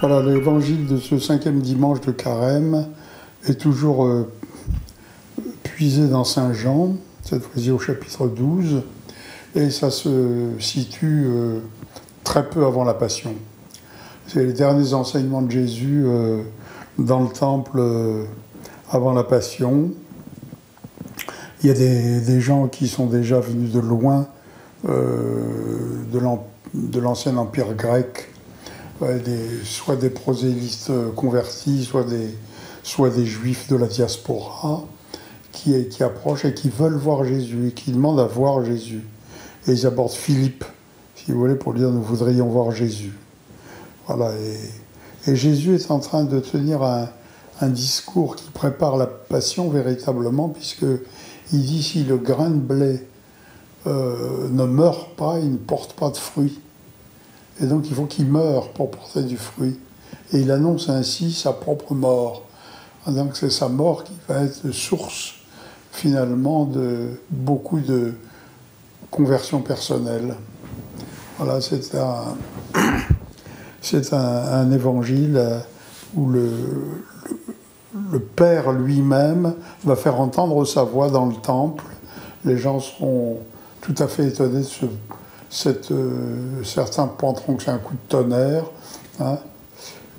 Voilà, l'évangile de ce cinquième dimanche de carême est toujours euh, puisé dans Saint Jean, cette fois-ci au chapitre 12, et ça se situe euh, très peu avant la Passion. C'est les derniers enseignements de Jésus euh, dans le temple avant la Passion. Il y a des, gens qui sont déjà venus de loin de l'ancien empire grec soit des prosélytes convertis, soit des, juifs de la diaspora qui, approchent et qui veulent voir Jésus et qui demandent à voir Jésus. Et ils abordent Philippe, si vous voulez, pour dire nous voudrions voir Jésus. Voilà. Et, Jésus est en train de tenir un, un, discours qui prépare la passion véritablement, puisque il dit si le grain de blé euh, ne meurt pas, il ne porte pas de fruits. Et donc il faut qu'il meure pour porter du fruit. Et il annonce ainsi sa propre mort. Donc c'est sa mort qui va être source finalement de beaucoup de conversions personnelles. Voilà, c'est un, c'est un, évangile où le, le, Père lui-même va faire entendre sa voix dans le temple. Les gens seront tout à fait étonnés de ce euh, certains penseront que c'est un coup de tonnerre, hein,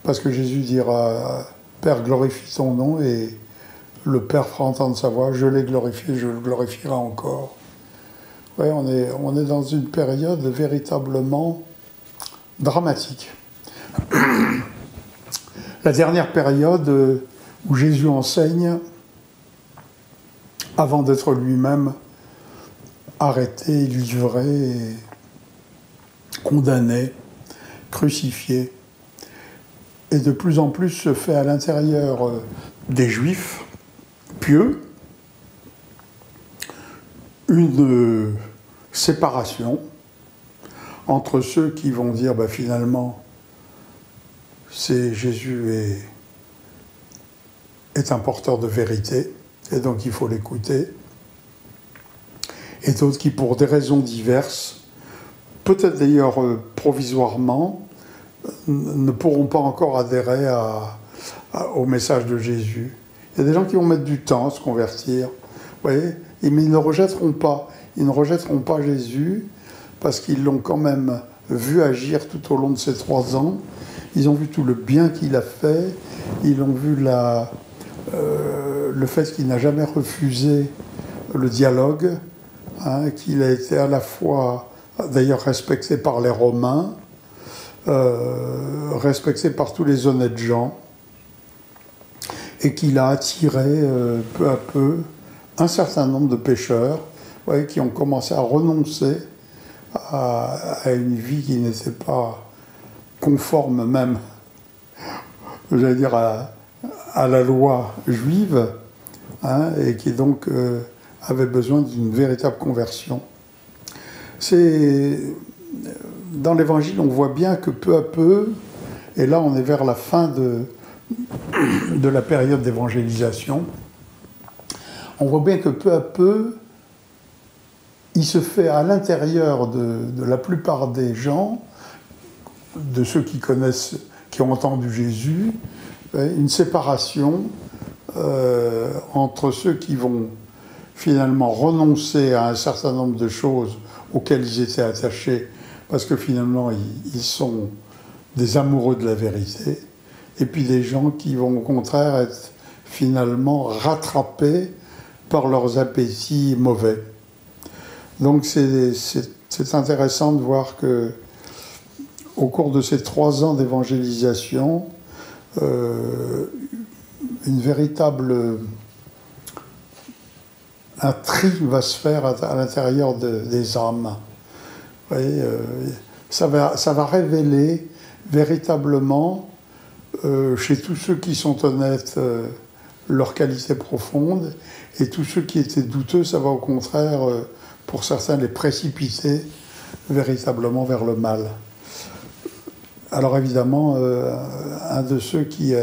parce que Jésus dira Père, glorifie ton nom, et le Père fera entendre sa voix Je l'ai glorifié, je le glorifierai encore. On, est, on est dans une période véritablement dramatique. La dernière période où Jésus enseigne avant d'être lui-même arrêté, livré condamné, crucifié, et de plus en plus se fait à l'intérieur euh, des juifs pieux. Une euh, séparation entre ceux qui vont dire bah, finalement c'est Jésus est, est un porteur de vérité et donc il faut l'écouter. Et d'autres qui pour des raisons diverses peut-être d'ailleurs euh, provisoirement, ne pourront pas encore adhérer au message de Jésus. Il y a des gens qui vont mettre du temps à se convertir, voyez, mais ils ne rejetteront pas. Ils ne rejetteront pas Jésus parce qu'ils l'ont quand même vu agir tout au long de ces trois ans. Ils ont vu tout le bien qu'il a fait. Ils ont vu la, euh, le fait qu'il n'a jamais refusé le dialogue, hein, qu'il a été à la fois d'ailleurs respecté par les Romains, euh, respecté par tous les honnêtes gens, et qu'il a attiré euh, peu à peu un certain nombre de pêcheurs qui ont commencé à renoncer à, une vie qui n'était pas conforme même, j'allais dire, à, la loi juive, hein, et qui donc euh, avait besoin d'une véritable conversion. C'est dans l'Évangile, on voit bien que peu à peu, et là on est vers la fin de, de la période d'évangélisation, on voit bien que peu à peu, il se fait à l'intérieur de, la plupart des gens, de ceux qui connaissent, qui ont entendu Jésus, une séparation euh, entre ceux qui vont finalement renoncer à un certain nombre de choses auxquels ils étaient attachés, parce que finalement, ils, sont des amoureux de la vérité, et puis des gens qui vont au contraire être finalement rattrapés par leurs appétits mauvais. Donc c'est intéressant de voir que au cours de ces trois ans d'évangélisation, euh, une véritable un tri va se faire à, l'intérieur des âmes. Euh, ça, va, ça va révéler véritablement euh, chez tous ceux qui sont honnêtes euh, leur qualité profonde et tous ceux qui étaient douteux, ça va au contraire, pour certains, les précipiter véritablement vers le mal. Alors évidemment, un de ceux qui,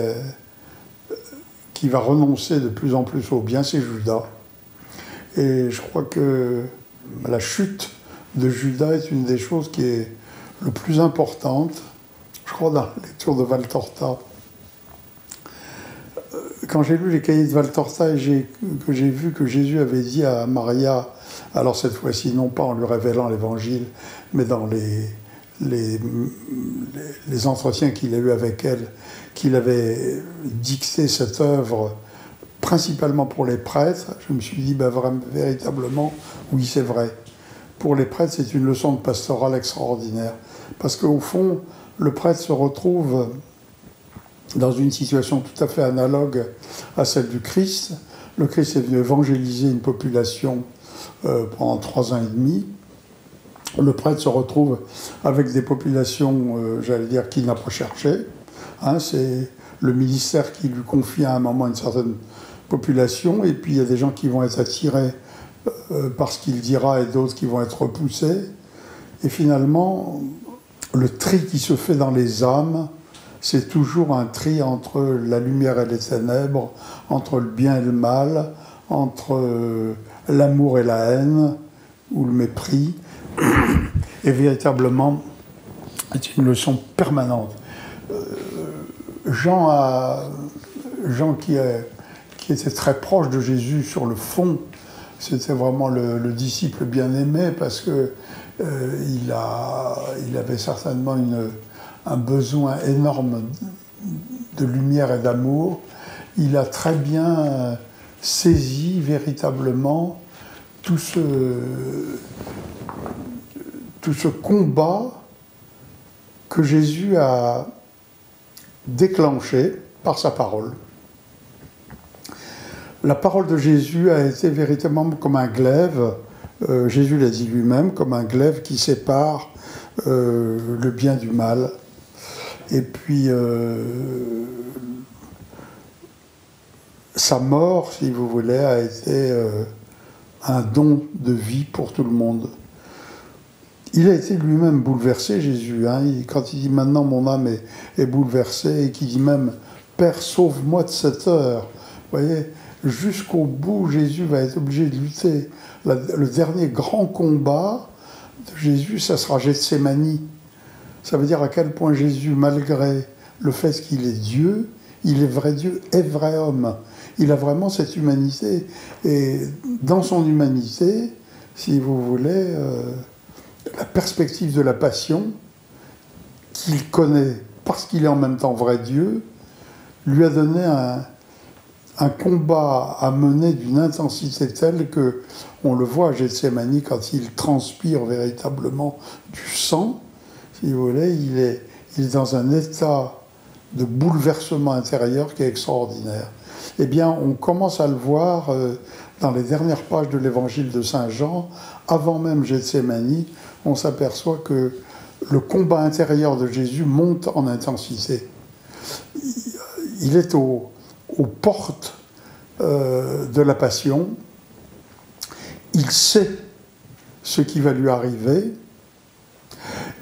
qui va renoncer de plus en plus au bien, c'est Judas. Et je crois que la chute de Judas est une des choses qui est le plus importante je crois dans la lecture de Valtorta. Euh, quand j'ai lu les cahiers de Valtorta et que j'ai vu que Jésus avait dit à Maria, alors cette fois-ci non pas en lui révélant l'évangile, mais dans les, les, les entretiens qu'il a eus avec elle, qu'il avait dicté cette œuvre principalement pour les prêtres, je me suis dit ben, véritablement, oui c'est vrai. Pour les prêtres, c'est une leçon de pastoral extraordinaire. Parce qu'au fond, le prêtre se retrouve dans une situation tout à fait analogue à celle du Christ. Le Christ est venu évangéliser une population euh, pendant trois ans et demi. Le prêtre se retrouve avec des populations, euh, j'allais dire, qu'il n'a pas cherché. Hein, c'est le ministère qui lui confie à un moment une certaine population, et puis il y a des gens qui vont être attirés euh, par ce qu'il dira et d'autres qui vont être repoussés. Et finalement, le tri qui se fait dans les âmes, c'est toujours un tri entre la lumière et les ténèbres, entre le bien et le mal, entre euh, l'amour et la haine, ou le mépris. Et véritablement, c'est une leçon permanente. Euh, Jean, a, Jean qui, qui, était très proche de Jésus sur le fond, c'était vraiment le, le disciple bien-aimé parce que euh, il, avait certainement un besoin énorme de lumière et d'amour. Il a très bien saisi véritablement tout ce combat que Jésus a déclenché par sa parole. La parole de Jésus a été véritablement comme un glaive euh, Jésus l'a dit lui-même, comme un glaive qui sépare euh, le bien du mal. Et puis, euh, sa mort, si vous voulez, a été un don de vie pour tout le monde. Il a été lui-même bouleversé, Jésus. Hein. quand il dit maintenant mon âme est, est bouleversée et qu'il dit même Père, sauve-moi de cette heure. Voyez, jusqu'au bout, Jésus va être obligé de lutter le dernier grand combat de Jésus, ça sera Gethsemane. Ça veut dire à quel point Jésus, malgré le fait qu'il est Dieu, il est vrai Dieu et vrai homme. Il a vraiment cette humanité. Et dans son humanité, si vous voulez, euh, la perspective de la passion, qu'il connaît parce qu'il est en même temps vrai Dieu, lui a donné un, un combat à mener d'une intensité telle que on le voit à Gethsemane quand il transpire véritablement du sang, si vous voulez, il est, dans un état de bouleversement intérieur qui est extraordinaire. Eh bien, on commence à le voir euh, dans les dernières pages de l'évangile de Saint Jean, avant même Gethsemane, on s'aperçoit que le combat intérieur de Jésus monte en intensité. Il est au, aux portes euh, de la passion. Il sait ce qui va lui arriver.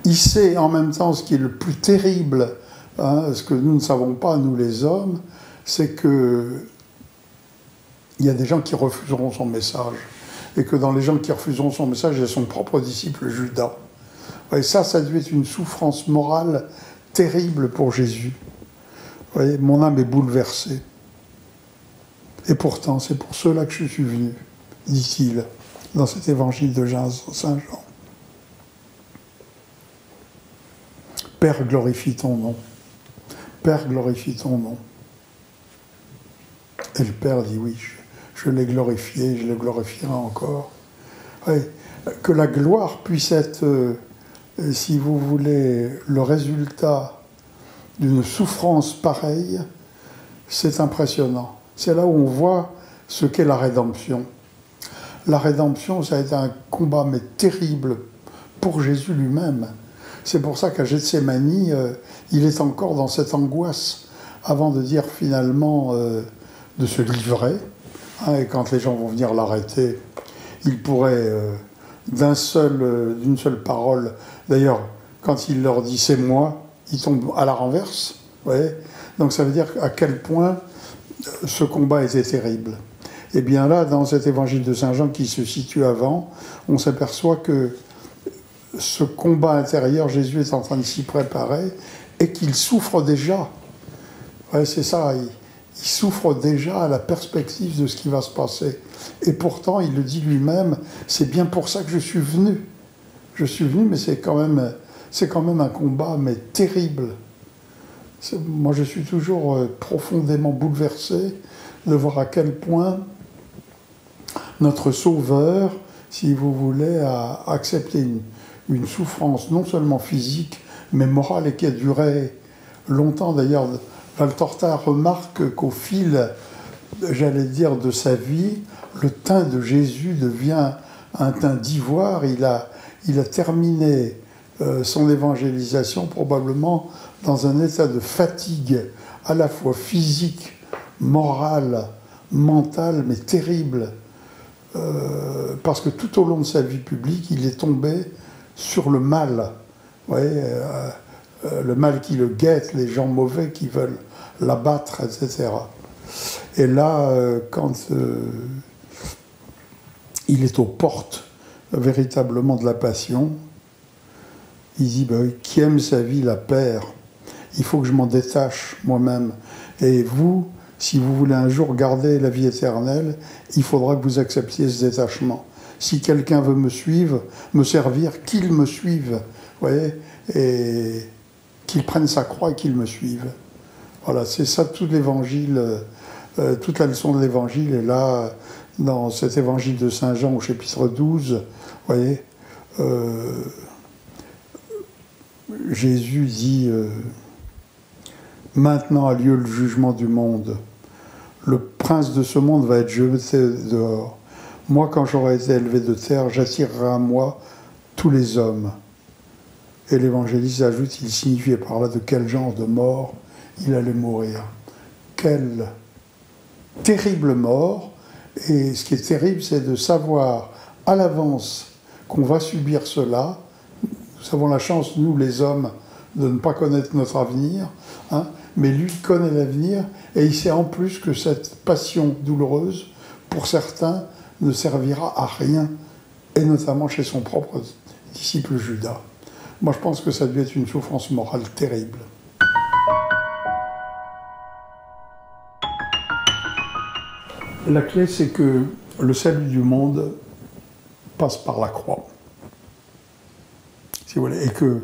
Il sait en même temps ce qui est le plus terrible, hein, ce que nous ne savons pas, nous les hommes, c'est que il y a des gens qui refuseront son message. Et que dans les gens qui refuseront son message, il y a son propre disciple Judas. Ça, ça a dû être une souffrance morale terrible pour Jésus. Vous voyez, mon âme est bouleversée. Et pourtant, c'est pour cela que je suis venu, dit-il dans cet évangile de Saint Jean. Père, glorifie ton nom. Père, glorifie ton nom. Et le Père dit oui, je, l'ai glorifié, je le glorifierai encore. que la gloire puisse être, euh, si vous voulez, le résultat d'une souffrance pareille, c'est impressionnant. C'est là où on voit ce qu'est la rédemption. La rédemption, ça a été un combat, mais terrible, pour Jésus lui-même. C'est pour ça qu'à Gethsemane, euh, il est encore dans cette angoisse, avant de dire finalement euh, de se livrer. Hein, et quand les gens vont venir l'arrêter, il pourrait, euh, d'un seul, d'une seule parole, d'ailleurs, quand il leur dit c'est moi, ils tombent à la renverse. Donc ça veut dire à quel point ce combat était terrible. Et eh bien là, dans cet évangile de Saint Jean qui se situe avant, on s'aperçoit que ce combat intérieur, Jésus est en train de s'y préparer et qu'il souffre déjà. Ouais, c'est ça, il, il, souffre déjà à la perspective de ce qui va se passer. Et pourtant, il le dit lui-même, c'est bien pour ça que je suis venu. Je suis venu, mais c'est quand même, c'est quand même un combat, mais terrible. Moi, je suis toujours euh, profondément bouleversé de voir à quel point notre Sauveur, si vous voulez, a accepté une, souffrance non seulement physique, mais morale et qui a duré longtemps. D'ailleurs, Valtorta remarque qu'au fil, j'allais dire, de sa vie, le teint de Jésus devient un teint d'ivoire. Il a, il a terminé son évangélisation probablement dans un état de fatigue à la fois physique, morale, mentale, mais terrible. Euh, parce que tout au long de sa vie publique, il est tombé sur le mal. Euh, euh, le mal qui le guette, les gens mauvais qui veulent l'abattre, etc. Et là, euh, quand il est aux portes véritablement de la passion, il dit bah, Qui aime sa vie la perd. Il faut que je m'en détache moi-même. Et vous, si vous voulez un jour garder la vie éternelle, il faudra que vous acceptiez ce détachement si quelqu'un veut me suivre, me servir, qu'il me suive, voyez, et qu'il prenne sa croix et qu'il me suive. Voilà, c'est ça tout l'évangile, euh, toute la leçon de l'évangile est là, dans cet évangile de Saint Jean au chapitre 12, voyez, euh, Jésus dit euh, Maintenant a lieu le jugement du monde. Le prince de ce monde va être jeté dehors. Moi, quand j'aurai été élevé de terre, j'attirerai à moi tous les hommes. Et l'évangéliste ajoute, il signifiait par là de quel genre de mort il allait mourir. Quelle terrible mort. Et ce qui est terrible, c'est de savoir à l'avance qu'on va subir cela. Nous avons la chance, nous les hommes, de ne pas connaître notre avenir, hein, mais lui connaît l'avenir et il sait en plus que cette passion douloureuse, pour certains, ne servira à rien, et notamment chez son propre disciple Judas. Moi, je pense que ça devait être une souffrance morale terrible. La clé, c'est que le salut du monde passe par la croix. Et que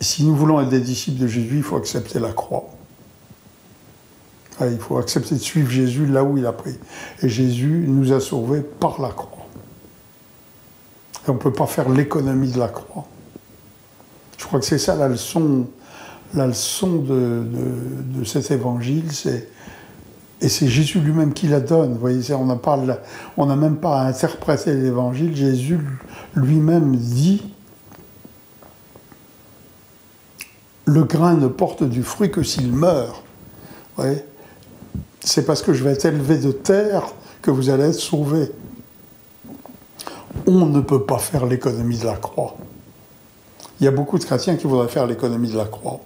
si nous voulons être des disciples de Jésus, il faut accepter la croix. Ah, il faut accepter de suivre Jésus là où il a pris. Et Jésus nous a sauvés par la croix. Et on ne peut pas faire l'économie de la croix. Je crois que c'est ça la leçon, leçon de, cet évangile. et c'est Jésus lui-même qui la donne. Vous voyez, on n'a même pas à interpréter l'évangile. Jésus lui-même dit le grain ne porte du fruit que s'il meurt. Vous voyez c'est parce que je vais être élevé de terre que vous allez être sauvés. On ne peut pas faire l'économie de la croix. Il y a beaucoup de chrétiens qui voudraient faire l'économie de la croix.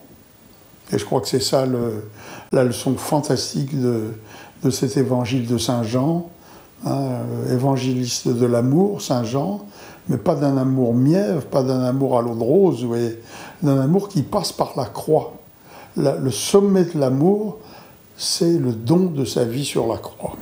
Et je crois que c'est ça la leçon fantastique de, cet évangile de Saint Jean, hein, évangéliste de l'amour, Saint Jean, mais pas d'un amour mièvre, pas d'un amour à l'eau de rose, d'un amour qui passe par la croix. le sommet de l'amour, c'est le don de sa vie sur la croix.